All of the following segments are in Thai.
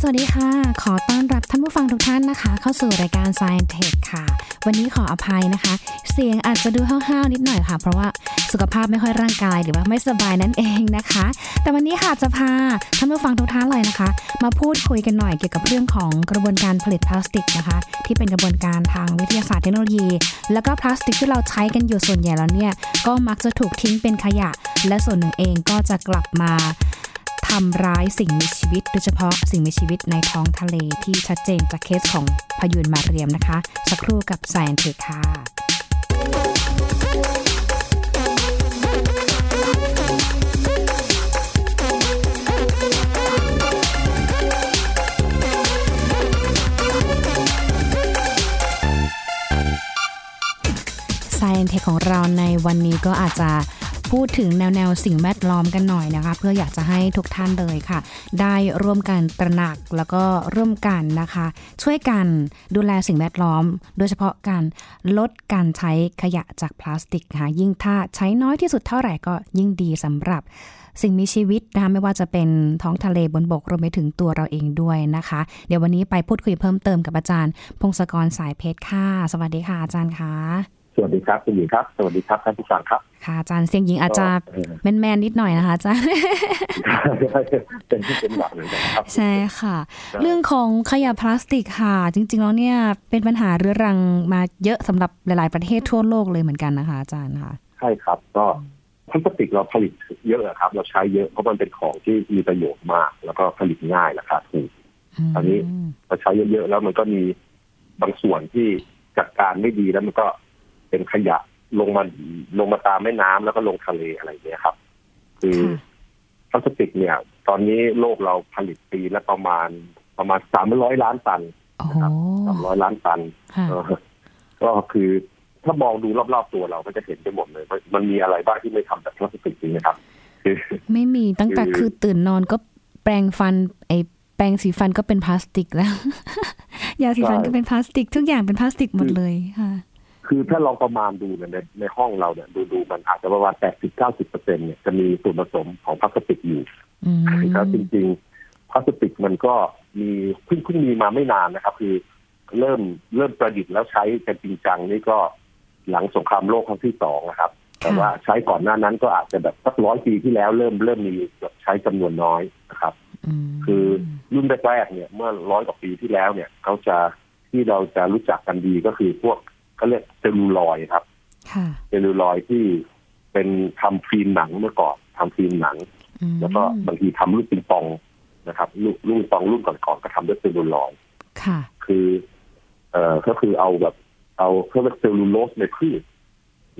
สวัสดีค่ะ ขอต้อนรับท่านผู้ฟังทุกท่านนะคะ เข้าสู่รายการ Science Tech ค่ะ วันนี้ขออภัยนะคะ เสียงอาจจะดูห้าวๆนิดหน่อยค่ะ เพราะว่าสุขภาพไม่ค่อยร่างกายหรือว่าไม่สบายนั่นเองนะคะ แต่วันนี้ค่ะจะพาท่านผู้ฟังทุกท่านเลยนะคะ มาพูดคุยกันหน่อยเกี่ยวกับเรื่องของกระบวนการผลิตพลาสติกนะคะ ที่เป็นกระบวนการทางวิทยาศาสตร์เทคโนโลยี แล้วก็พลาสติกที่เราใช้กันอยู่ส่วนใหญ่แล้วเนี่ยก็มักจะถูกทิ้งเป็นขยะ และส่วนหนึ่งเองก็จะกลับมา ทำร้ายสิ่งมีชีวิต โดยเฉพาะสิ่งมีชีวิตในท้องทะเลที่ชัดเจนจากเคสของพายุนมาเรียมนะคะ สักครู่กับ Science Tech ค่ะ Science Tech ของเราในวันนี้ก็อาจจะ พูดถึงแนวแนวสิ่งแวดล้อมกันหน่อยนะคะ เพื่ออยากจะให้ทุกท่านเลยค่ะ ได้ร่วมกันตระหนักแล้วก็ร่วมกันนะคะ ช่วยกันดูแลสิ่งแวดล้อม โดยเฉพาะการลดการใช้ขยะจากพลาสติกนะคะยิ่งถ้าใช้น้อยที่สุดเท่าไหร่ก็ยิ่งดีสำหรับสิ่งมีชีวิตนะคะไม่ว่าจะเป็นท้องทะเลบนบกรวมไปถึงตัวเราเองด้วยนะคะ เดี๋ยววันนี้ไปพูดคุยเพิ่มเติมกับอาจารย์ พงศกรสายเพชรค่ะ สวัสดีค่ะอาจารย์ค่ะ สวัสดีครับคุณหญิงครับ สวัสดีครับท่านผู้ฟังครับ ค่ะอาจารย์เสียงหญิงอาจจะแมนแมนๆนิดหน่อยนะคะอาจารย์เป็นที่เป็นหลักเลยนะครับ ใช่ค่ะ เรื่องของขยะพลาสติกค่ะ จริง ๆ แล้วเนี่ยเป็นปัญหาเรื้อรังมาเยอะสำหรับหลาย ๆ ประเทศทั่วโลกเลยเหมือนกันนะคะอาจารย์ค่ะ ใช่ครับก็พลาสติกเราผลิตเยอะครับ เราใช้เยอะเพราะมันเป็นของที่มีประโยชน์มาก แล้วก็ผลิตง่ายราคาถูกอันนี้เราใช้เยอะๆแล้วมันก็มีบางส่วนที่จัดการไม่ดีแล้วมันก็ เป็นขยะลงมาลงมาตามแม่น้ำแล้วก็ลงทะเลอะไรอย่างเงี้ยครับ คือพลาสติกเนี่ย ตอนนี้โลกเราผลิตปีละประมาณประมาณสามร้อยล้านตันโอ้โหนะครับสามร้อยล้านตันค่ะเออก็คือถ้ามองดูรอบๆตัวเราก็จะเห็นไปหมดเลยว่ามันมีอะไรบ้างที่ไม่ทำจากพลาสติกจริงนะครับคือไม่มีตั้งแต่คือคือตื่นนอนก็แปรงฟัน ไอแปรงสีฟันก็เป็นพลาสติกแล้วยาสีฟันก็เป็นพลาสติก ทุกอย่างเป็นพลาสติกหมดเลยค่ะ คือถ้าลองประมาณดูเนี่ยในในห้องเราเนี่ยดูดูมันอาจจะประมาณแปดสิบเก้าสิบเปอร์เซ็นเนี่ยจะมีส่วนผสมของพลาสติกอยู่อืมครับจริงๆพลาสติกมันก็มีเพิ่งเพิ่งมีมาไม่นานนะครับ คือเริ่มเริ่มประดิษฐ์แล้วใช้กันจริงจังนี่ก็หลังสงครามโลกครั้งที่สองนะครับ แต่ว่าใช้ก่อนหน้านั้นก็อาจจะแบบสักร้อยปีที่แล้วเริ่มเริ่มมีแบบใช้จำนวนน้อยนะครับมคือรุ่นแรกๆเนี่ย เมื่อร้อยกว่าปีที่แล้วเนี่ยเขาจะที่เราจะรู้จักกันดีก็คือพวก เขาเรียกเซลลูลอยด์ครับค่ะเซลลูลอยด์ที่เป็นทำฟิล์มหนังเมื่อก่อนทำฟิล์มหนังอืมแล้วก็บางทีทำลูกปิงปองนะครับลูกลูกปิงปองรุ่นก่อนๆก็ทำด้วยเซลลูลอยด์ค่ะคือ เอ่อก็คือเอาแบบ เอาเขาเรียกเซลลูโลสในพืช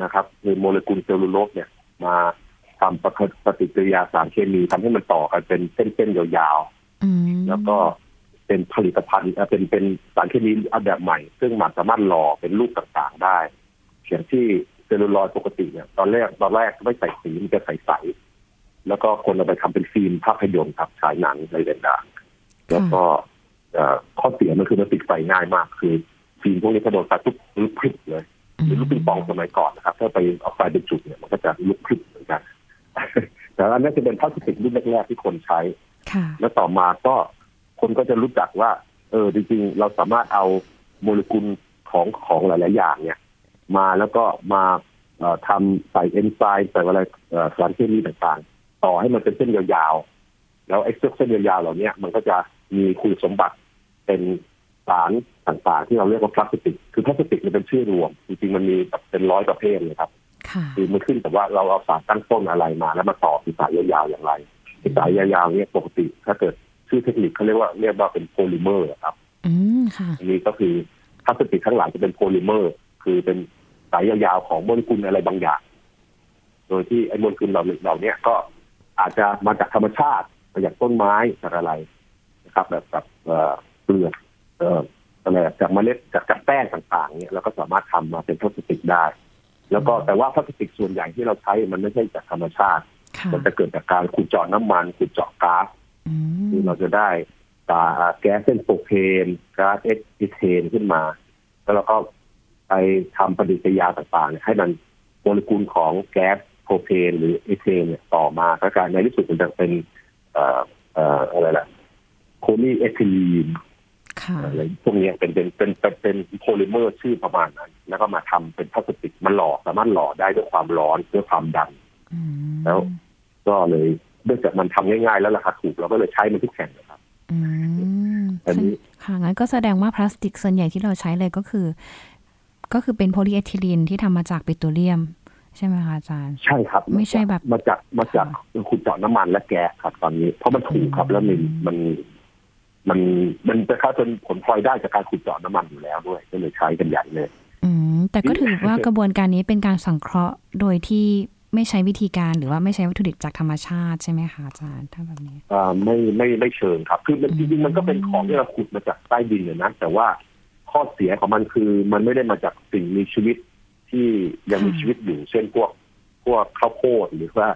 นะครับคือโมเลกุลเซลลูโลสเนี่ย มาทำปฏิปฏิกิริยาสารเคมีทำให้มันต่อกันเป็นเส้นๆยาวอืมๆแล้วก็ เป็นผลิตภัณฑ์เอ่อเป็นเป็นสารเคมีอันแบบใหม่ ซึ่งมันสามารถหล่อเป็นรูปต่างๆได้อย่างที่เซลลูลอยด์ปกติเนี่ยตอนแรกตอนแรกไม่ใส่สีมันจะใสๆแล้วก็คนเอาไปทำเป็นฟิล์มภาพยนตร์ครับฉายหนังอะไรต่างๆแล้วก็เอ่อข้อเสียมันคือมันติดไฟง่ายมากคือฟิล์มพวกนี้ถ้าโดนไฟปุ๊บลุกพรึบเลยหรือลูกปิงปองสมัยก่อนนะครับถ้าไปเอาไฟเป็นจุดเนี่ยมันก็จะลุกพรึบเหมือนกันแต่อันนั้นจะเป็นพลาสติกรุ่นแรกๆที่คนใช้ค่ะแล้วต่อมาก็ คนก็จะรู้จักว่า เออจริงๆ เราสามารถเอาโมเลกุลของของหลาย ๆ อย่างเนี่ย มาแล้วก็มาเอ่อทำใส่เอนไซม์ใส่อะไรเอ่อสารเคมีต่างๆ ต่อให้มันเป็นเส้นยาวๆ แล้วไอ้เส้นยาวๆเหล่านี้มันก็จะมีคุณสมบัติเป็นสารต่างๆ ที่เราเรียกว่าพลาสติก คือพลาสติกมันเป็นชื่อรวม จริงๆ มันมีแบบเป็นร้อยประเภทเลยครับค่ะคือมันขึ้นแต่ว่าเราเอาสารตั้งต้นอะไรมา แล้วมาต่อเป็นสายยาวๆอย่างไรสายยาวๆเนี่ยปกติถ้าเกิด ชื่อเทคนิคเขาเรียกว่าเรียกว่าเป็นโพลิเมอร์ครับ อืมค่ะอันนี้ก็คือพลาสติกทั้งหลายจะเป็นโพลิเมอร์ คือเป็นสายยาวๆของโมเลกุลอะไรบางอย่าง โดยที่ไอ้โมเลกุลเหล่าเหล่าเนี้ยก็อาจจะมาจากธรรมชาติมาจากต้นไม้จากอะไรนะครับ แบบกับเอ่อเปลือกเอ่ออะไรจากเมล็ดจากจากแป้งต่างๆเนี่ยเราก็สามารถทำมาเป็นพลาสติกได้ แล้วก็แต่ว่าพลาสติกส่วนใหญ่ที่เราใช้มันไม่ใช่จากธรรมชาติค่ะมันจะเกิดจากการขุดเจาะน้ำมันขุดเจาะก๊าซ อืมที่เราจะได้ก๊าซแก๊สเส้นโปรเพนก๊าซเอทิเทนขึ้นมา แล้วเราก็ไปทำปฏิกิริยาต่างๆเนี่ยให้มันโมเลกุลของแก๊สโปรเพนหรือเอเทนเนี่ยต่อมาแล้วการในที่สุดมันจะเป็นเอ่อเอ่ออะไรล่ะโพลีเอทิลีนค่ะอะไรพวกเนี้ยเป็นเป็นเป็นเป็นเป็นโพลิเมอร์ชื่อประมาณนั้น แล้วก็มาทำเป็นพลาสติกมันหล่อสามารถหล่อได้ด้วยความร้อนด้วยความดันอืมแล้วก็เลย เนื่องจากมันทำง่ายๆ แล้วราคาถูกเราก็เลยใช้มันทุกแห่งนะครับอืมอันนี้ค่ะงั้นก็แสดงว่าพลาสติกส่วนใหญ่ที่เราใช้เลยก็คือ ก็คือเป็นโพลีเอทิลีนที่ทำมาจากปิโตรเลียม ใช่ไหมคะอาจารย์ ใช่ครับ ไม่ใช่แบบมาจากมาจากขุดเจาะน้ำมันและแก๊สครับ ตอนนี้เพราะมันถูกครับแล้วมันมันมันมันจะค่าเป็นผลพลอยได้จากการขุดเจาะน้ำมันอยู่แล้วด้วย ก็เลยใช้กันใหญ่เลย อืมแต่ก็ถือว่ากระบวนการนี้เป็นการสังเคราะห์โดยที่ ไม่ใช้วิธีการหรือว่าไม่ใช้วัตถุดิบจากธรรมชาติใช่ไหมคะอาจารย์ถ้าแบบนี้อ่าไม่ไม่ไม่เชิงครับ คือมันอืมจริงๆมันก็เป็นของที่เราขุดมาจากใต้ดินเลยนะแต่ว่าข้อเสียของมันคือมันไม่ได้มาจากสิ่งมีชีวิตที่ยังมีชีวิตอยู่เช่นพวกพวกข้าวโพดหรือว่า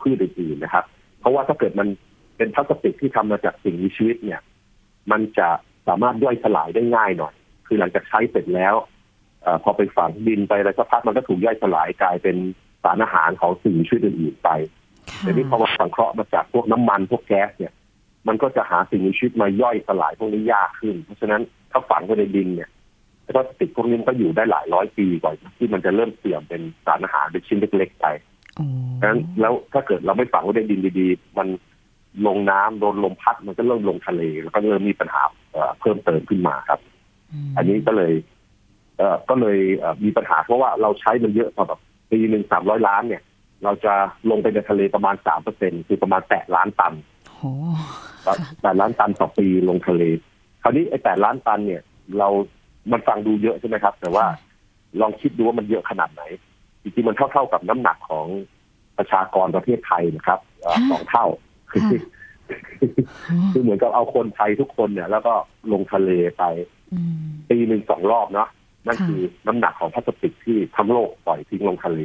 พืชอื่นๆนะครับ เพราะว่าถ้าเกิดมันเป็นพลาสติกที่ทำมาจากสิ่งมีชีวิตเนี่ย มันจะสามารถย่อยสลายได้ง่ายหน่อย คือหลังจากใช้เสร็จแล้วเออพอไปฝังดินไปแล้วสักพักมันก็ถูกย่อยสลายกลายเป็น สารอาหารของสิ่งมีชีวิตอื่นๆไปค่ะแต่นี่พอมาสังเคราะห์มาจากพวกน้ำมันพวกแก๊สเนี่ย มันก็จะหาสิ่งมีชีวิตมาย่อยสลายพวกนี้ยากขึ้น เพราะฉะนั้นถ้าฝังไว้ในดินเนี่ยพลาสติกพวกนี้มันก็อยู่ได้หลายร้อยปีกว่าที่มันจะเริ่มเสื่อมเป็นสารอาหารเป็นชิ้นเล็กๆไปโอ้เพราะฉะนั้นแล้วถ้าเกิดเราไม่ฝังไว้ในดินดีๆ มันลงน้ำโดนลมพัดมันก็เริ่มลงทะเล แล้วก็เริ่มมีปัญหาเอ่อเพิ่มเติมขึ้นมาครับมอันนี้ก็เลยเอ่อก็เลยเอ่อมีปัญหาเพราะว่าเราใช้มันเยอะพอแบบ ปีหนึ่งสามร้อยล้านเนี่ย เราจะลงไปในทะเลประมาณสามเปอร์เซ็นคือประมาณแปดล้านตันโหแปดล้านตันต่อปีลงทะเล คราวนี้ไอ้แปดล้านตันเนี่ย เรามันฟังดูเยอะใช่ไหมครับ แต่ว่าลองคิดดูว่ามันเยอะขนาดไหนจริงๆมันเท่าเท่าๆกับน้ำหนักของประชากรประเทศไทยนะครับเอ่อฮะสองเท่าคือค่ะคือเหมือนกับเอาคนไทยทุกคนเนี่ย แล้วก็ลงทะเลไปอืมปีหนึ่งสองรอบเนาะ นั่นค่ะคือน้ำหนักของพลาสติกที่ทั้งโลกปล่อยทิ้งลงทะเล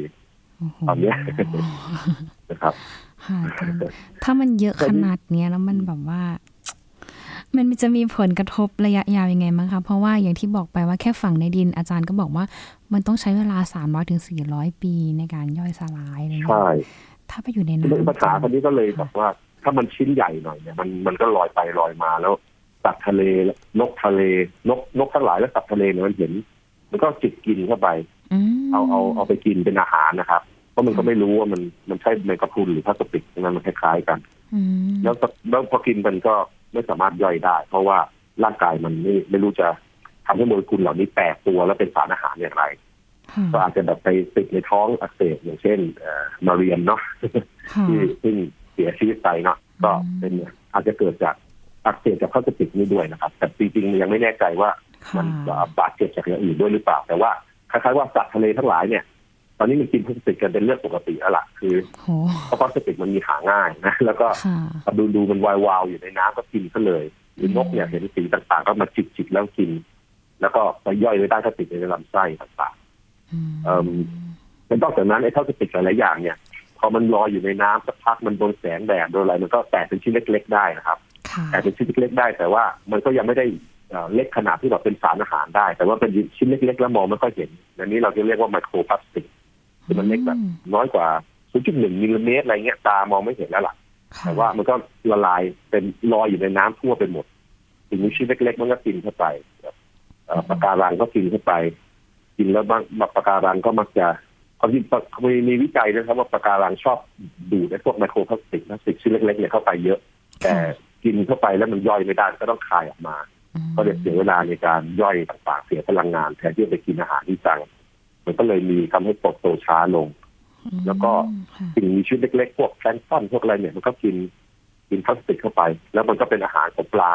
โอ้โหตอนเนี้ยนะครับค่ะอาจารย์ถ้ามันเยอะขนาดเนี้ยแล้วมันแบบว่า มันจะมีผลกระทบระยะยาวยังไงมั้งคะเพราะว่าอย่างที่บอกไปว่าแค่ฝังในดินอาจารย์ก็บอกว่า มันต้องใช้เวลาสามร้อยถึงสี่ร้อยปีในการย่อยสลายอะไรเงี้ใช่ยถ้าไปอยู่ในน้ำปัญหาคนนี้ก็เลยแบบว่า ถ้ามันชิ้นใหญ่หน่อยเนี่ยมันมันก็ลอยไปลอยมาแล้วสัตว์ทะเลนกทะเลนกนกทั้งหลายและสัตว์ทะเลเนี่ยมันเห็น มันก็จิกกินเข้าไปมเอาเอาเอาไปกินเป็นอาหารนะครับ เพราะมันก็ไม่รู้ว่ามันมันใช่แมงกะพรุนหรือพลาสติกนั้นมันคล้ายๆกันอืมแล้วก็แล้วพอกินมันก็ไม่สามารถย่อยได้ เพราะว่าร่างกายมันไม่ไม่รู้จะทำให้โมเลกุลเหล่านี้แตกตัวแล้วเป็นสารอาหารอย่างไรค่ะก็อาจจะแบบไปติดในท้องอักเสบอย่างเช่นเอ่อมาเรียนเนาะค่ะที่ซึ่งเสียชีวิตไปเนาะก็อืมเป็นอาจจะเกิดจากอักเสบจากพลาสติกนี้ด้วยนะครับ แต่จริงๆยังไม่แน่ใจว่าค่ะ มันบาดเจ็บจากอย่างอื่นด้วยหรือเปล่า แต่ว่าคล้ายๆว่าสัตว์ทะเลทั้งหลายเนี่ยตอนนี้มันกินพลาสติกกันเป็นเรื่องปกติแล้วล่ะคือโหเพราะพลาสติกมันมีหาง่ายนะแล้วก็ค่ะดูดูมันวายวาวอยู่ในน้ำก็กินซะเลยหรือนกเนี่ยเห็นสีต่างๆ ก็มาจิกจิกๆแล้วกิน แล้วก็ไปย่อยไว้ได้ถ้าติดในลำไส้ต่างอืมเอิ่มๆแล้วนอกจากนั้นไอ้พลาสติกหลายๆอย่างเนี่ยพอมันลอยอยู่ในน้ำสักพักมันโดนแสงแดดโดนอะไรมันก็แตกเป็นชิ้นเล็ก ๆ ได้นะครับค่ะแตกเป็นชิ้นเล็กๆได้แต่ว่ามันก็ยังไม่ได้ เอ่อเล็กขนาดที่แบบเป็นสารอาหารได้ แต่ว่าเป็นชิ้นเล็กๆ แล้วมองไม่ค่อยเห็นอันนี้เราจะเรียกว่าไมโครพลาสติกคือมันเล็กแบบอืมน้อยกว่า 0.1มิลลิเมตรอะไรเงี้ยตามองไม่เห็นแล้วล่ะค่ะแต่ว่ามันก็ละลายเป็นลอยอยู่ในน้ำทั่วไปหมดสิ่งมีชีวิตเล็กๆ มันก็กินเข้าไปเอ่อปะการังก็กินเข้าไป กินแล้วบางปะการังก็มักจะความจริงมีมีวิจัยนะครับ ว่าปะการังชอบดูดไอ้พวกไมโครพลาสติกพลาสติกชิ้นเล็กๆเนี่ยเข้าไปเยอะ แต่กินเข้าไปแล้วมันย่อยไม่ได้ก็ต้องคายออกมาอืม ก็เลยเสียเวลาในการย่อยต่างๆเสียพลังงานแทนที่จะไปกินอาหารที่จังมันก็เลยมีทำให้โตโตช้าลง แล้วก็ค่ะสิ่งมีชีวิตเล็กๆ พวกแพลงก์ต้นพวกอะไรเนี่ยมันก็กินกินพลาสติกเข้าไป แล้วมันก็เป็นอาหารของปลา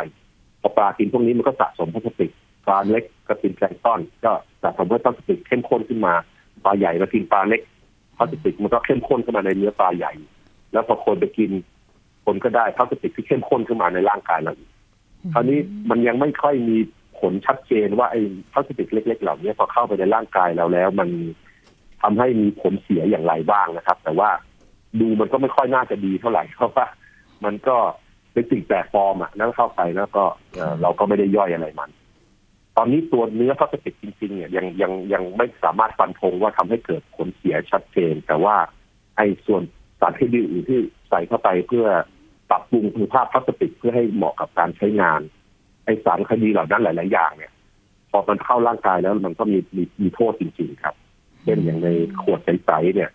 พอปลากินพวกนี้มันก็สะสมพลาสติกปลาเล็กก็กินแพลงก์ต้นก็สะสมพลาสติกเข้มข้นขึ้นมาปลาใหญ่มากินปลาเล็กพลาสติกมันก็เข้มข้นขึ้นมาในเนื้อปลาใหญ่ แล้วพอคนไปกิน คนก็ได้พลาสติกที่เข้มข้นขึ้นมาในร่างกายเราอีก คราวนี้มันยังไม่ค่อยมีผลชัดเจนว่าไอ้พลาสติกเล็ก ๆ เหล่านี้พอเข้าไปในร่างกายเราแล้ว มันทำให้มีผลเสียอย่างไรบ้างนะครับ แต่ว่าดูมันก็ไม่ค่อยน่าจะดีเท่าไหร่เพราะว่ามันก็เป็นสิ่งแปลกปลอมอะแล้วเข้าไปแล้วก็เอ่อเราก็ไม่ได้ย่อยอะไรมัน ตอนนี้ตัวเนื้อพลาสติกจริงๆเนี่ยยังยังยังไม่สามารถฟันธงว่าทำให้เกิดผลเสียชัดเจน แต่ว่าไอ้ส่วนสารเคมีอื่นที่ใส่เข้าไปเพื่อ ปรับปรุงคุณภาพพลาสติกเพื่อให้เหมาะกับการใช้งานไอสารคดีเหล่านั้นหลาย ๆ อย่างเนี่ย พอมันเข้าร่างกายแล้วมันก็มีมีมีโทษจริง ๆ ครับ เช่นอย่างในขวดใส ๆ เนี่ย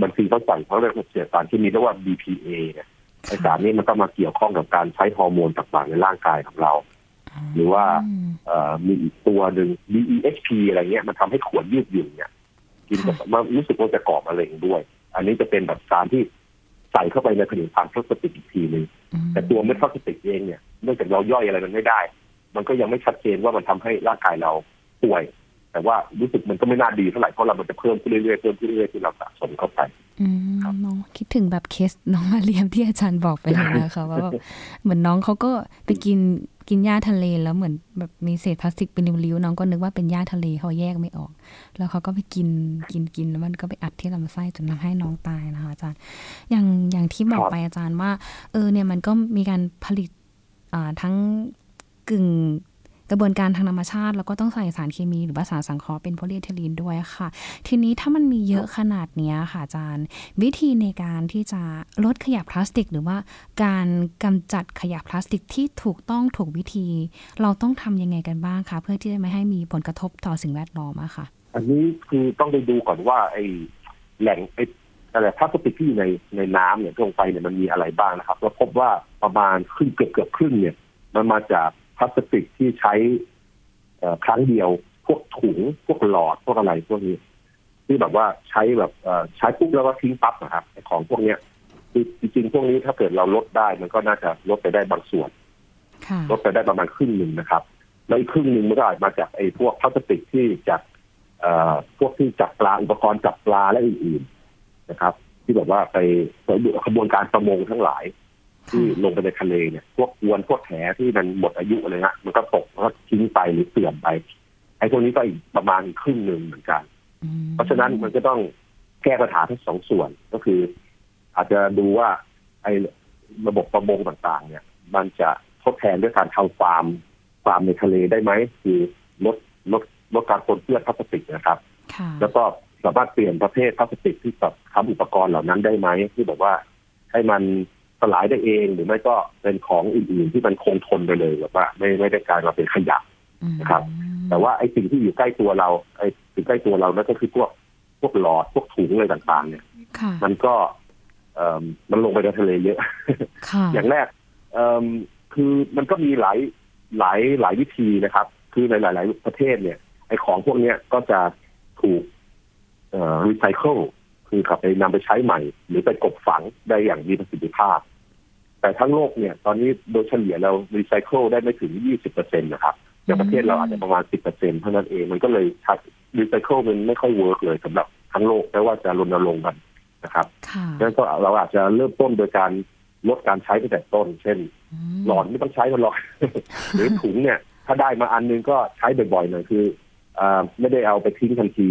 บางทีเขาใส่เขาเรียกว่าเสียสารที่มีเรียกว่า BPA เนี่ยไอสารนี้มันก็มาเกี่ยวข้องกับการใช้ฮอร์โมนต่างๆในร่างกายของเรา หรือว่าเอ่อมีอีกตัวหนึ่ง DEHP อะไรเงี้ยมันทำให้ขวดยืดหยุ่นเนี่ยกินกับมันรู้สึกว่าจะก่อมะเร็งด้วย อันนี้จะเป็นแบบสารที่ ใส่เข้าไปในผลิตภัณฑ์พลาสติกอีกทีหนึ่งแต่ตัวเม็ดพลาสติกเองเนี่ยเนื่องจากเราย่อยอะไรมันไม่ได้ มันก็ยังไม่ชัดเจนว่ามันทำให้ร่างกายเราป่วย แต่ว่ารู้สึกมันก็ไม่น่าดีเท่าไหร่เพราะเรามันจะเพิ่มขึ้นเรื่อยๆเพิ่มขึ้นเรื่อยๆที่เราสะสมเข้าไปอืม น้องคิดถึงแบบเคสน้องมาเรียมที่อาจารย์บอกไปเลยนะคะว่าแบบเหมือนน้องเขาก็ไปกินกินหญ้าทะเลแล้วเหมือนแบบมีเศษพลาสติกเป็นริ้วๆน้องก็นึกว่าเป็นหญ้าทะเลเขาแยกไม่ออก แล้วเขาก็ไปกินกินกินแล้วมันก็ไปอัดที่ลำไส้จนทำให้น้องตายนะคะอาจารย์ อย่างอย่างที่บอกไปอาจารย์ว่า เออเนี่ยมันก็มีการผลิตอ่าทั้งกึ่ง กระบวนการทางธรรมชาติ แล้วก็ต้องใส่สารเคมีหรือว่าสารสังเคราะห์เป็นโพลีเอทิลีนด้วยค่ะ ทีนี้ถ้ามันมีเยอะขนาดนี้ค่ะอาจารย์ วิธีในการที่จะลดขยะพลาสติก หรือว่าการกำจัดขยะพลาสติกที่ถูกต้องถูกวิธี เราต้องทำยังไงกันบ้างคะเพื่อที่จะไม่ให้มีผลกระทบต่อสิ่งแวดล้อมอะค่ะ อันนี้คือต้องไปดูก่อนว่าไอ้แหล่งไอ้อะไรพลาสติกที่อยู่ในในน้ำเนี่ยลงไปเนี่ยมันมีอะไรบ้างนะครับแล้วพบว่าประมาณครึ่งเกือบเกือบครึ่งเนี่ย มันมาจาก พลาสติกที่ใช้เอ่อครั้งเดียว พวกถุงพวกหลอดพวกอะไรพวกนี้ที่แบบว่าใช้แบบเอ่อใช้ปุ๊บแล้วก็ทิ้งปั๊บนะครับไอ้ของพวกเนี้ยคือจริงๆพวกนี้ถ้าเกิดเราลดได้มันก็น่าจะลดไปได้บางส่วนค่ะลดไปได้ประมาณครึ่งหนึ่งนะครับ แล้วอีกครึ่งหนึ่งมันก็อาจมาจากไอ้พวกพลาสติกที่จากเอ่อพวกที่จับปลาอุปกรณ์จับปลาและอื่นๆนะครับ ที่แบบว่าไปขบวนการประมงทั้งหลาย ที่ลงไปในทะเลเนี่ยพวกอวนพวกแหที่มันหมดอายุอะไรเงี้ยมันก็ตกแล้วก็ทิ้งไปหรือเสื่อมไปไอ้พวกนี้ก็อีกประมาณครึ่งหนึ่งเหมือนกันอืมเพราะฉะนั้นมันก็ต้องแก้ปัญหาทั้งสองส่วนก็คือ อาจจะดูว่าไอ้ระบบประมงต่างๆ เนี่ย มันจะทดแทนด้วยการทำฟาร์มฟาร์มในทะเลได้ไหมคือลดลดลดการปนเปื้อนพลาสติกนะครับค่ะแล้วก็สามารถเปลี่ยนประเภทพลาสติกที่แบบทำอุปกรณ์เหล่านั้นได้ไหมที่แบบว่าให้มัน สลายได้เองหรือไม่ก็เป็นของอื่นๆที่มันคงทนไปเลยแบบว่าไม่ไม่ได้กลายมาเป็นขยะอืมครับ แต่ว่าไอ้สิ่งที่อยู่ใกล้ตัวเรา ไอ้สิ่งใกล้ตัวเรานั่นก็คือพวกพวกหลอดพวกถุงอะไรต่างๆ เนี่ยค่ะมันก็เอ่อมันลงไปในทะเลเยอะค่ะอย่างแรกเอิ่มคือมันก็มีหลายหลายหลายวิธีนะครับ คือในหลาย ๆ ประเทศเนี่ยไอ้ของพวกเนี้ยก็จะถูกเอ่อรีไซเคิล คือกลับไปนำไปใช้ใหม่ หรือไปกลบฝังได้อย่างมีประสิทธิภาพ แต่ทั้งโลกเนี่ยตอนนี้โดยเฉลี่ยเรารีไซเคิลได้ไม่ถึง 20เปอร์เซ็นต์นะครับในประเทศเราอาจจะประมาณ 10เปอร์เซ็นต์เท่านั้นเองมันก็เลยชัดรีไซเคิลมันไม่ค่อย work เลยสำหรับทั้งโลกแม้ว่าจะรณรงค์กันนะครับค่ะดังนั้นก็เราอาจจะเริ่มต้นโดยการลดการใช้ตั้งแต่ต้น เช่นมหลอดไม่ต้องใช้มันหรอกหรือถุงเนี่ย ถ้าได้มาอันนึงก็ใช้บ่อยๆหน่อยคืออ่าไม่ได้เอาไปทิ้งทันที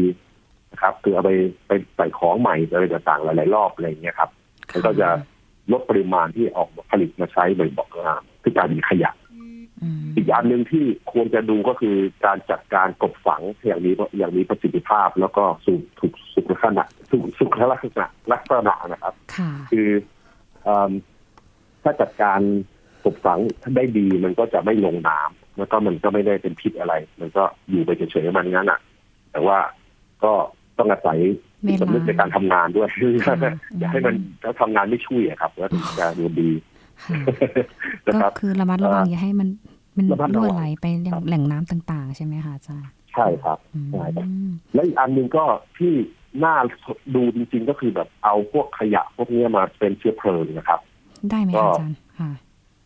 นะครับคือเอาไปไปใส่ของใหม่อะไรต่างๆหลายๆรอบอะไรอย่างเงี้ยครับมันก็จะลดปริมาณที่ออกผลิตมาใช้บ่อยๆอ่าที่กลารเป็นขยะอืมอีกอันหนึ่งที่ควรจะดูก็คือการจัดการกบฝังอย่างมีอย่างมีประสิทธิภาพแล้วก็สุถูกสุขลักษณะสุสุขลักษณะลักษณะนะครับค่ะคือเอิ่มถ้าจัดการกบฝังได้ดีมันก็จะไม่ลงน้ำแล้วก็มันก็ไม่ได้เป็นพิษอะไร มันก็อยู่ไปเฉยๆของมันงั้นอะ แต่ว่าก็ ต้องอาศัยเวลาสำนึกในการทำงานด้วยค่ะอย่าให้มันถ้าทำงานไม่ช่วยอะครับแล้วถึงจะดูดีค่ะนะก็ครับคือระมัดระวังเอ่ออย่าให้มันมันระมัดระวังรั่วไหลไปยังครับแหล่งน้ำต่างๆ ใช่ไหมคะอาจารย์ใช่ครับอืมใช่ครับและอีกอันหนึ่งก็ที่น่าดูจริง ๆ ก็คือแบบเอาพวกขยะพวกเนี้ยมาเป็นเชื้อเพลิงนะครับ ได้ไหมก็คะอาจารย์ค่ะ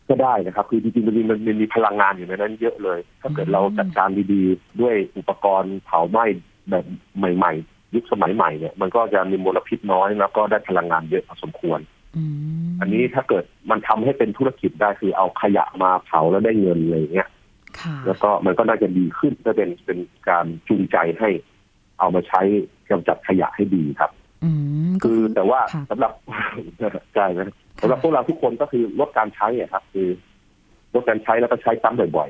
ก็ได้นะครับ คือจริงๆมันมีมันมันมีพลังงานอยู่ในนั้นเยอะเลย ถ้าเกิดอืมเราจัดการดีๆ ด้วยอุปกรณ์เผาไหม้แบบใหม่ ๆ ยุคสมัยใหม่เนี่ยมันก็จะมีมลพิษน้อยแล้วก็ได้พลังงานเยอะพอสมควรอืมอันนี้ถ้าเกิดมันทำให้เป็นธุรกิจได้คือเอาขยะมาเผาแล้วได้เงินอะไรอย่างเงี้ยค่ะแล้วก็มันก็น่าจะดีขึ้นก็เป็นเป็นการจูงใจให้เอามาใช้กำจัดขยะให้ดีครับอืมก็คือคือแต่ว่าค่ะสำหรับใช่ไหมสำหรับพวกเราทุกคนก็คือลดการใช้อะครับ คือลดการใช้แล้วก็ใช้ซ้ำบ่อย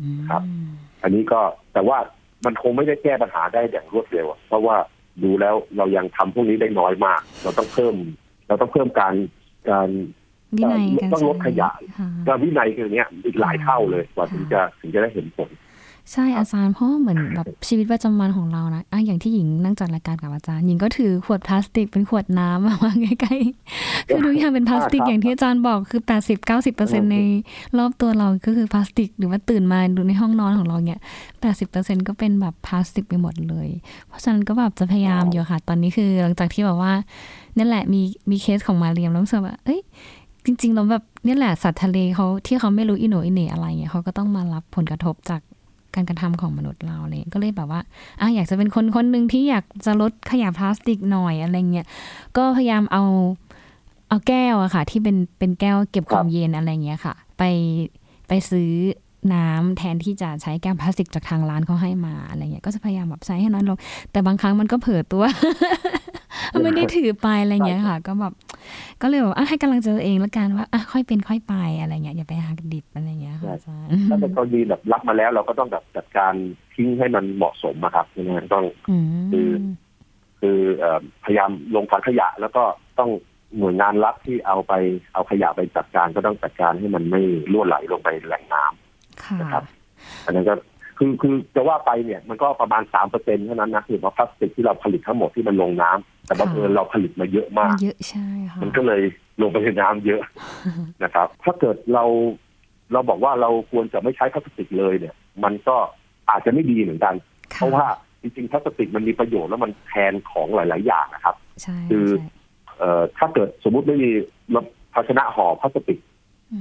อืมครับๆอันนี้ก็แต่ว่ามันคงไม่ได้แก้ปัญหาได้อย่างรวดเร็วอะเพราะว่า ดูแล้วเรายังทำพวกนี้ได้น้อยมาก เราต้องเพิ่ม เราต้องเพิ่มการการวินัยการต้องลดขยะค่ะก็วินัยคือเนี้ยอีกหลายเท่าเลยกว่าถึงจะถึงจะได้เห็นผล ใช่อาจารย์เพราะว่าเหมือนแบบชีวิตประจำวันของเรานะอะอย่างที่หญิงนั่งจัดรายการกับอาจารย์หญิงก็ถือขวดพลาสติกเป็นขวดน้ำมาวางใกล้ๆคือทุกอย่างเป็นพลาสติกครับอย่างที่อาจารย์บอกคือ80 90เปอร์เซ็นในรอบตัวเราก็คือพลาสติก หรือว่าตื่นมาดูในห้องนอนของเราเนี่ย80เปอร์เซ็นก็เป็นแบบพลาสติกไปหมดเลย เพราะฉะนั้นก็แบบจะพยายามอยู่ค่ะ ตอนนี้คือหลังจากที่แบบว่านั่นแหละมีมีเคสของมาเรียมแล้วรู้สึกว่าเอ้ยจริงๆแล้วแบบเนี่ยแหละสัตว์ทะเลเขาที่เขาไม่รู้อิโหนอิเหน่อะไรเงี้ยเขาก็ต้องมารับผลกระทบจาก การกระทำของมนุษย์เราเลยก็เลยแบบว่าอะอยากจะเป็นคนคนหนึ่งที่อยากจะลดขยะพลาสติกหน่อยอะไรเงี้ยก็พยายามเอาเอาแก้วอะค่ะ ที่เป็นเป็นแก้วเก็บความเย็นอะไรเงี้ยค่ะ ไปไปซื้อ น้ำแทนที่จะใช้แก้วพลาสติกจากทางร้านเขาให้มาอะไรเงี้ยก็จะพยายามแบบใช้ให้น้อยลงแต่บางครั้งมันก็เผลอตัว ไม่ได้ถือไปอะไรเงี้ยค่ะ ก็แบบก็เลยแบบอะให้กำลังใจตัวเองแล้วกันว่าอะค่อยเป็นค่อยไปอะไรเงี้ยอย่าไปหักดิบอะไรเงี้ยค่ะอาจารย์ถ้าเป็นกรณีแบบรับมาแล้ว เราก็ต้องแบบจัดการทิ้งให้มันเหมาะสมนะครับใช่ไหมต้องอืคือมคือเอ่อพยายามลงถังขยะแล้วก็ต้องหน่วยงานรัฐที่เอาไปเอาขยะไปจัดการก็ต้องจัดการให้มันไม่ล่วไหลลงไปแหล่งน้ำค่ะ นะครับ อันนั้นก็คือคือจะว่าไปเนี่ยมันก็ประมาณสามเปอร์เซ็นเท่านั้นนะคือว่าพลาสติกที่เราผลิตทั้งหมดที่มันลงน้ำแต่บังเอิญเราผลิตมาเยอะมากเยอะใช่ค่ะมันก็เลยลงไปในน้ำเยอะนะครับ ถ้าเกิดเราเราบอกว่าเราควรจะไม่ใช้พลาสติกเลยเนี่ย มันก็อาจจะไม่ดีเหมือนกันค่เพราะว่าจริงๆพลาสติกมันมีประโยชน์แล้วมันแทนของหลาย ๆ อย่างนะครับใช่คือใช่เอ่อถ้าเกิดสมมุติไม่มีภาชนะห่อพลาสติกม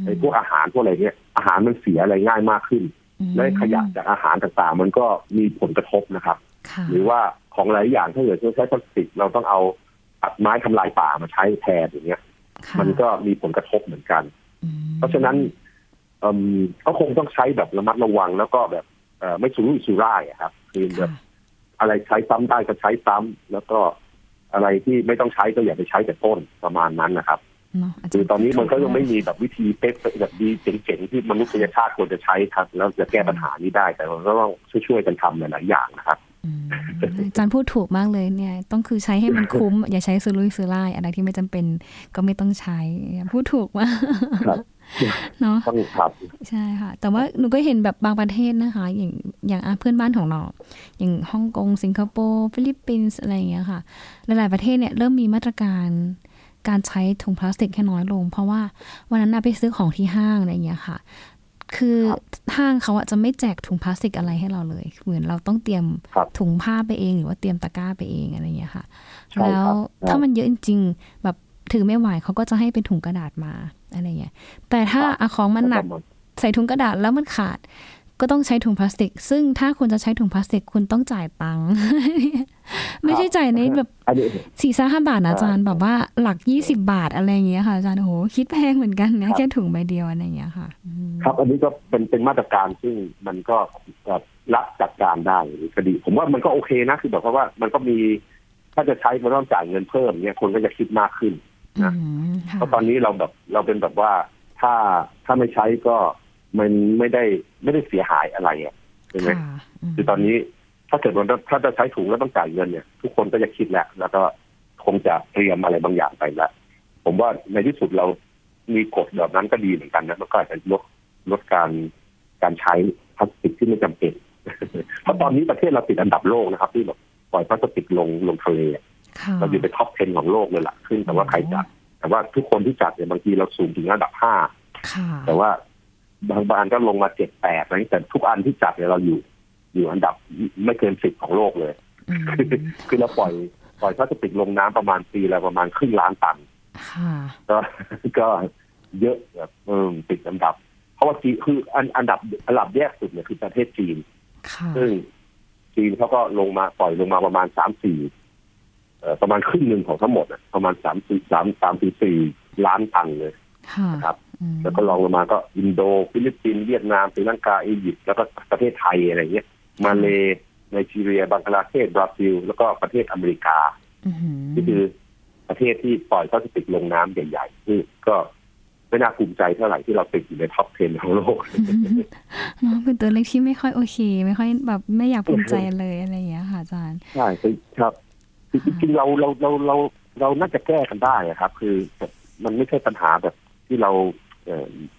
ไอ้พวกอาหารพวกอะไรเนี่ยอาหารมันเสียอะไรง่ายมากขึ้นอืมและขยะจากอาหารต่างๆ มันก็มีผลกระทบนะครับค่ะหรือว่าของหลายอย่างถ้าเกิดใช้พลาสติกเราต้องเอาตัดไม้ทำลายป่ามาใช้แทนอย่างเงี้ยค่ะมันก็มีผลกระทบเหมือนกันอืมเพราะฉะนั้นเอิ่มก็คงต้องใช้แบบระมัดระวังแล้วก็แบบเอ่อไม่สุรุ่ยสุร่ายอะครับคือแบค่ะบอะไรใช้ซ้ำได้ก็ใช้ซ้ำแล้วก็อะไรที่ไม่ต้องใช้ก็อย่าไปใช้แต่ต้นประมาณนั้นนะครับ เนาะาจารย์คือตอนนี้มันก็ยังไม่มีแบบวิธีเป๊ะๆแบบดีเจ๋งๆที่มนุษยชาติควรจะใช้ครับ แล้วจะแก้ปัญหานี้ได้แต่เราก็ต้องช่วยๆกันทำหลายๆอย่างนะครับอืมอาจารย์พูดถูกมากเลยเนี่ย ต้องคือใช้ให้มันคุ้ม อย่าใช้ซื้อลุยซื้อไล่อะไรที่ไม่จำเป็นก็ไม่ต้องใช้ พูดถูกมากครับเนาะต้องครับใช่ค่ะ แต่ว่าหนูก็เห็นแบบบางประเทศนะคะ อย่างอย่างอะเพื่อนบ้านของเรา อย่างฮ่องกงสิงคโปร์ฟิลิปปินส์อะไรอย่างเงี้ยค่ะ หลายๆประเทศเนี่ยเริ่มมีมาตรการ การใช้ถุงพลาสติกให้น้อยลง เพราะว่าวันนั้นน่ะไปซื้อของที่ห้างอะไรอย่างเงี้ยค่ะ คือครับห้างเขาอะจะไม่แจกถุงพลาสติกอะไรให้เราเลย เหมือนเราต้องเตรียมครับถุงผ้าไปเองหรือว่าเตรียมตะกร้าไปเองอะไรอย่างเงี้ยค่ะใช่ครับแล้วครับถ้ามันเยอะจริงๆแบบถือไม่ไหวเขาก็จะให้เป็นถุงกระดาษมาอะไรเงี้ย แต่ถ้าอะของมันหนักใส่ถุงกระดาษแล้วมันขาด ก็ต้องใช้ถุงพลาสติก ซึ่งถ้าคุณจะใช้ถุงพลาสติกคุณต้องจ่ายตังค์ไม่ใช่จ่ายในแบบอันนี้สี่ห้าบาทนะอาจารย์อ่าแบบว่าหลักยี่สิบาทอะไรอย่างเงี้ยค่ะอาจารย์โอ้โหคิดแพงเหมือนกันนะครับแค่ถุงใบเดียวอะไรอย่างเงี้ยค่ะอืมครับ อันนี้ก็เป็นเป็นมาตรการซึ่งมันก็แบบรับจัดการได้หรือคดี ผมว่ามันก็โอเคนะคือแบบว่ามันก็มี ถ้าจะใช้มันต้องจ่ายเงินเพิ่มเนี่ยคนก็จะคิดมากขึ้นนะอืมค่ะเพราะตอนนี้เราแบบเราเป็นแบบว่าถ้าถ้าไม่ใช้ก็ มันไม่ได้ไม่ได้เสียหายอะไรอะใช่ไหมค่ะมคือตอนนี้ถ้าเกิดว่าถ้าจะใช้ถุงแล้วต้องจ่ายเงินเนี่ย ทุกคนก็จะคิดแหละแล้วก็คงจะเตรียมอะไรบางอย่างไปแล้วผมว่าในที่สุดเรามีกฎแบบนั้นก็ดีเหมือนกันนะมันก็อาจจะลดลดการการใช้พลาสติกที่ไม่จำเป็นเพราะตอนนี้ประเทศเราติดอันดับโลกนะครับ ที่แบบปล่อยพลาสติกลงลงทะเลอะค่ะเราอยู่ในท็อป 10 ของโลกเลยล่ะขึ้นแต่ว่าใครจัด แต่ว่าทุกคนที่จัดเนี่ยบางทีเราสูงถึงระดับห้าค่ะแต่ว่า บางบานก็ลงมาเจ็ดแปดอะไรอย่างนี้แต่ทุกอันที่จัดเนี่ยเราอยู่ อยู่อันดับไม่เกินสิบของโลกเลยอืมคือเราปล่อยปล่อยพลาสติกลงน้ำประมาณปีละประมาณครึ่งล้านตันค่ะก็ก็เยอะแบบเออติดอันดับ เพราะว่าจีนคืออันอันดับอันดับแรกสุดเนี่ยคือประเทศจีนค่ะซึ่งจีนเขาก็ลงมาปล่อยลงมาประมาณสามสี่เอ่อประมาณครึ่งหนึ่งของทั้งหมดอะประมาณสามสี่สามสามสี่สี่ล้านตันเลยค่ะนะครับอืม แล้วก็รองลงมาก็อินโดฟิลิปปินส์เวียดนามศรีลังกาอียิปต์แล้วก็ประเทศไทยอะไรเงี้ยมาเลไนจีเรียบังกลาเทศบราซิล แล้วก็ประเทศอเมริกาอืมที่คือประเทศที่ปล่อยพลาสติกลงน้ำใหญ่ๆนี่ก็ไม่น่าภูมิใจเท่าไหร่ที่เราติดอยู่ในท็อป 10 ของโลกเนาะเป็นตัวเลขที่ไม่ค่อยโอเค ไม่ค่อยแบบไม่อยากภูมิใจเลยอะไรอย่างเงี้ยค่ะอาจารย์ใช่ครับคือจริงๆเราเราเราเราเราน่าจะแก้กันได้อะครับ คือแบบมันไม่ใช่ปัญหาแบบที่เราเออ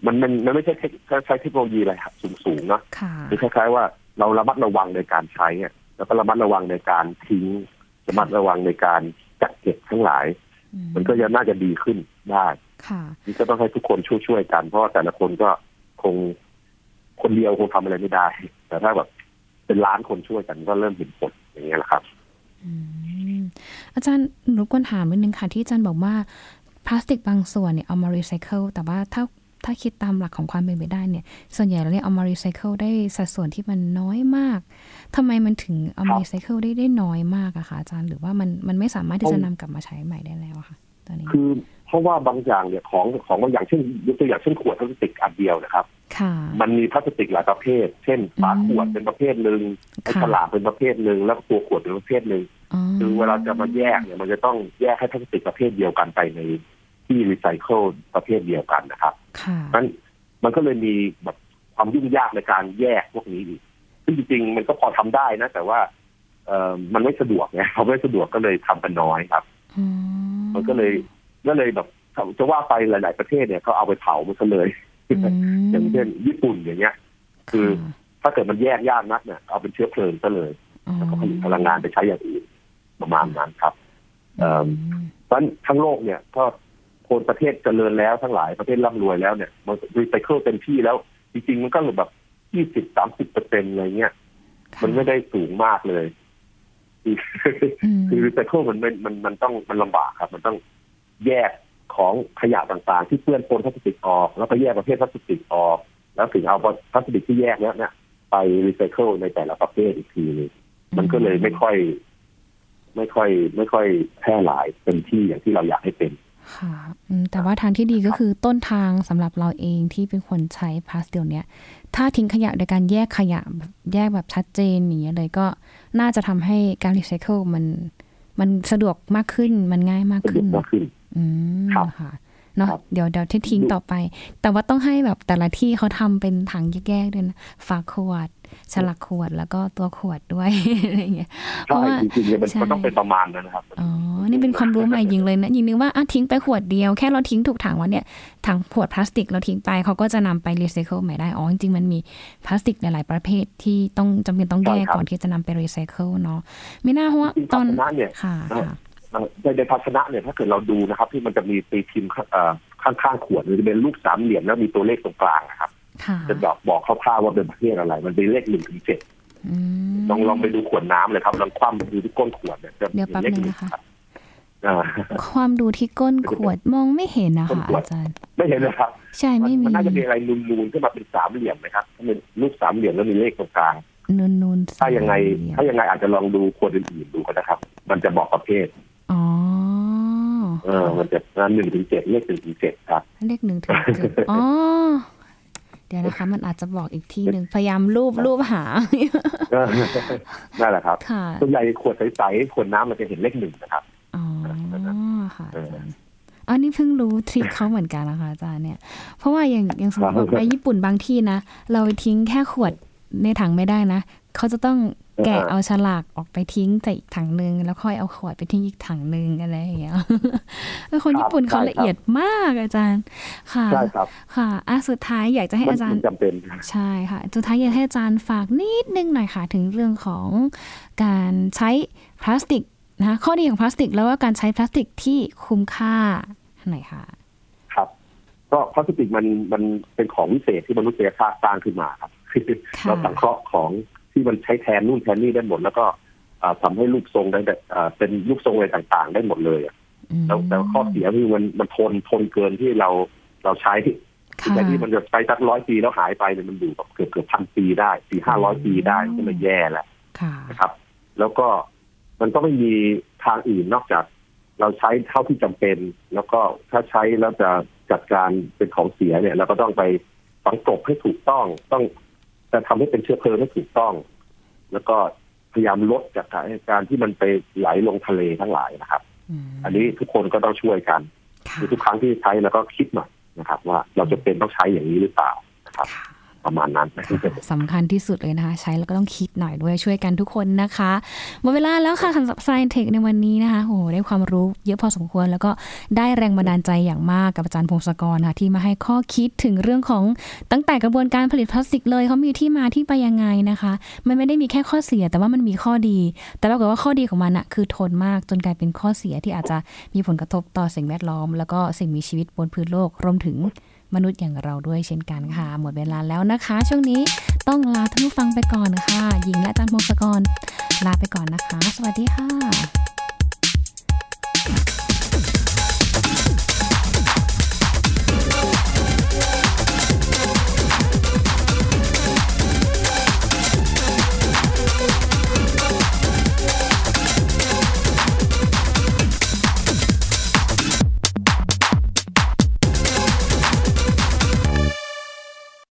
มันมันมันไม่ใช่เทคใช้เทคโนโลยีอะไรสูงสูงๆเนาะค่ะคือคล้ายๆว่าเราระมัดระวังในการใช้อะแล้วก็ระมัดระวังในการทิ้ง ระมัดระวังในการจัดเก็บทั้งหลายอืมันก็จะน่าจะดีขึ้นได้ค่ะนี่ก็ต้องให้ทุกคนช่วยๆกัน เพราะว่าแต่ละคนก็คงคนเดียวคงทำอะไรไม่ได้ แต่ถ้าแบบเป็นล้านคนช่วยกันก็เริ่มเห็นผลอย่างเงี้ยแหละครับอืมอาจารย์รบกวนถามนิดนึงค่ะที่อาจารย์บอกว่า พลาสติกบางส่วนเนี่ยเอามารีไซเคิลแต่ว่าถ้าถ้าคิดตามหลักของความเป็นไปได้เนี่ย ส่วนใหญ่แล้วเนี่ยเอามารีไซเคิลได้สัดส่วนที่มันน้อยมากทำไมมันถึงเอามาครับรีไซเคิลได้ได้น้อยมากอะคะอาจารย์ หรือว่ามันมันไม่สามารถที่ผมจะนำกลับมาใช้ใหม่ได้แล้วอะค่ะตอนนี้คือ เพราะว่าบางอย่างเนี่ยของของบางอย่างเช่นยกตัวอย่างเช่นขวดพลาสติกอันเดียวนะครับค่ะมันมีพลาสติกหลายประเภท เช่นฝาขวดอืมเป็นประเภทหนึ่งไอ้ค่ะฉลากเป็นประเภทหนึ่งแล้วก็ตัวขวดเป็นประเภทหนึ่งคือเวลาจะมาแยกเนี่ยมันจะต้องแยกให้พลาสติกประเภทเดียวกันไปในที่รีไซเคิลประเภทเดียวกันนะครับค่ะนั้นมันก็เลยมีแบบความยุ่งยากในการแยกพวกนี้อีกซึ่งจริงๆมันก็พอทำได้นะ แต่ว่าเออมันไม่สะดวกไงเขาไม่สะดวกก็เลยทำกันน้อยครับอืมันก็เลย ก็เลยแบบจะว่าไปหลาย ๆ ประเทศเนี่ยเขาเอาไปเผามันก็เลยมอย่างเช่นญี่ปุ่นอย่างเงี้ย คือค่ะถ้าเกิดมันแยกยากนักเนี่ยเอาเป็นเชื้อเพลิงซะเลยแล้วก็ผลิตพลังงานไปใช้อย่างอื่นประมาณนั้นครับเอิ่มเพราะฉะนั้นทั้งโลกเนี่ยก็คนประเทศเจริญแล้วทั้งหลายประเทศร่ำรวยแล้วเนี่ยมันรีไซเคิลเต็มที่แล้ว จริง ๆ มันก็แบบยี่สิบสามสิบเปอร์เซ็นต์อะไรเงี้ยค่ะมันไม่ได้สูงมากเลยคืออืมคือรีไซเคิลมันมันมันมันต้องมันลำบากครับ มันต้อง แยกของขยะต่างๆ ที่เปื้อนปนพลาสติกออก แล้วก็แยกประเภทพลาสติกออก แล้วถึงเอาพลาสติกที่แยกเนี้ยเนี่ยไปรีไซเคิลในแต่ละประเภทอีกทีหนึงมันก็เลยไม่ค่อย ไม่ค่อย ไม่ค่อยแพร่หลายเต็มที่อย่างที่เราอยากให้เป็นค่ะอืมแต่ว่าทางที่ดีก็คือต้นทางสำหรับเราเองที่เป็นคนใช้พลาสติกเนี่ยถ้าทิ้งขยะโดยการแยกขยะแบบแยกแบบชัดเจนอย่างเงี้ยเลยก็น่าจะทำให้การรีไซเคิลมันมันสะดวกมากขึ้นมันง่ายมากสะดขึ้วนกมากขึ้น อืมครับค่ะเนาะครับเดี๋ยวเดี๋ยวที่ทิ้งต่อไป แต่ว่าต้องให้แบบแต่ละที่เขาทำเป็นถังแยกๆด้วยนะฝาขวด ฉลากขวดแล้วก็ตัวขวดด้วยอะไรอย่างเงี้ยเพราะใช่ว่าจริงๆเนี่ยมันใช่มันต้องเป็นประมาณนั้นนะครับอ๋อนี่เป็นความรู้ใหม่ยิงเลยนะยิงนึกว่าอะทิ้งไปขวดเดียวแค่เราทิ้งถูกถังว่าเนี่ยถังขวดพลาสติกเราทิ้งไปเขาก็จะนำไปรีไซเคิลใหม่ได้อ๋อจริงๆมันมีพลาสติกหลายๆประเภทที่ต้องจำเป็นต้องแยกใช่ครับก่อนที่จะนำไปรีไซเคิลเนาะไม่น่าเพราะว่าจริงๆตอนภาชนะเนี่ยค่ะเออค่ะเอ่อ ในในภาชนะเนี่ยถ้าเกิดเราดูนะครับ ที่มันจะมีตีพิมพ์เอ่อข้างๆขวดมันจะเป็นรูปสามเหลี่ยมแล้วมีตัวเลขตรงกลางนะครับค่ะจะบอกบอกคร่าวๆว่าเป็นประเภทอะไร มันเป็นเลขหนึ่งถึงเจ็ดอืมลองลองไปดูขวดน้ำเลยครับลองคว่ำดูที่ก้นขวดเนี่ยจะเดี๋ยวแป๊บมีเลขนึงหนึ่งนะคะครับอ่าความดูที่ก้นขวดมองไม่เห็นนะก้นคะขวดอาจารย์ ไม่เห็นเลยครับ ใช่ไม่มีมันน่าจะมีอะไรนูนๆขึ้นมาเป็นสามเหลี่ยมนะครับถ้าเป็นรูปสามเหลี่ยมแล้วมีเลขตรงกลางนูนนูนถ้ายังไงสมเหลี่ยมถ้ายังไงอาจจะลองดูขวดอื่นๆดูก็นะครับ มันจะบอกประเภท อ๋อเออมันจะหนึ่งถึงเจ็ดเลขหนึ่งถึงเจ็ดครับ เลขหนึ่งถึงเจ็ดอ๋อเดี๋ยวนะคะ มันอาจจะบอกอีกที่หนึ่งพยายามรูปรูปหาเออนั่นแหละครับค่ะส่วนใหญ่ขวดใสๆขวดน้ำมันจะเห็นเลขหนึ่งนะครับอ๋อค่ะเอออันนี้เพิ่งรู้ทริคเขาเหมือนกันนะคะอาจารย์เนี่ย เพราะว่าอย่างอย่างสมมติครับว่าไปญี่ปุ่นบางที่นะ เราทิ้งแค่ขวดในถังไม่ได้นะเขาจะต้อง แกะเอาฉลากออกไปทิ้งใส่อีกถังหนึ่งแล้วค่อยเอาขวดไปทิ้งอีกถังหนึ่งอะไรอย่างเงี้ยเป็นคนญี่ปุ่นเขาละเอียดมากอาจารย์ ค่ะใช่ครับค่ะอะสุดท้ายอยากจะให้มันอาจารมัย์นจำเป็นใช่ค่ะ สุดท้ายอยากให้อาจารย์ฝากนิดนึงหน่อยค่ะ ถึงเรื่องของการใช้พลาสติกนะคะข้อดีของพลาสติกแล้วว่าการใช้พลาสติกที่คุ้มค่าหน่อยค่ะ ครับ ก็พลาสติกมันมันเป็นของวิเศษที่มนุษยชาติสร้างขึ้นมาครับค่ะเราสังเคราะห์ของ ที่มันใช้แทนนู่นแทนนี่ได้หมด แล้วก็อ่าทำให้รูปทรงได้แบบอ่าเป็นรูปทรงอะไรต่างๆ ได้หมดเลยอะอืมแล้วแต่ข้อเสียคือมันมันทนทนเกินที่เราเราใช้ค่ะแต่ที่มันจะใช้สักร้อยปีแล้วหายไปเนี่ยมันอยู่แบบเกือบเกือบพันปีได้สี่ห้าร้อยปีได้ก็เลยแย่แหละค่ะนะครับ แล้วก็มันก็ไม่มีทางอื่นนอกจาก เราใช้เท่าที่จำเป็น แล้วก็ถ้าใช้แล้วจะจัดการเป็นของเสียเนี่ยเราก็ต้องไปฝังกลบให้ถูกต้องต้อง จะทำให้เป็นเชื้อเพลิงให้ถูกต้อง แล้วก็พยายามลดจากการที่มันไปไหลลงทะเลทั้งหลายนะครับมอันนี้ทุกคนก็ต้องช่วยกันค่ะคือทุกครั้งที่ใช้แล้วก็คิดหน่อยนะครับ ว่าเราจะเป็นต้องใช้อย่างนี้หรือเปล่านะครับค่ะ ประมาณนั้นสำคัญที่สุดเลยนะคะ ใช้แล้วก็ต้องคิดหน่อยด้วยช่วยกันทุกคนนะคะหมดเวลาแล้วค่ะสำหรับ Science Tech ในวันนี้นะคะโอ้ได้ความรู้เยอะพอสมควร แล้วก็ได้แรงบันดาลใจอย่างมากกับอาจารย์พงศกรค่ะที่มาให้ข้อคิดถึงเรื่องของตั้งแต่กระบวนการผลิตพลาสติกเลยเขามีที่มาที่ไปยังไงนะคะ มันไม่ได้มีแค่ข้อเสียแต่ว่ามันมีข้อดี แต่ปรากฏว่าข้อดีของมันอะคือทนมากจนกลายเป็นข้อเสียที่อาจจะมีผลกระทบต่อสิ่งแวดล้อม แล้วก็สิ่งมีชีวิตบนพื้นโลกรวมถึง มนุษย์อย่างเราด้วยเช่นกันค่ะ หมดเวลาแล้วนะคะ ช่วงนี้ต้องลาท่านผู้ฟังไปก่อนค่ะหญิงและอาจารย์พงศกรลาไปก่อนนะคะ สวัสดีค่ะ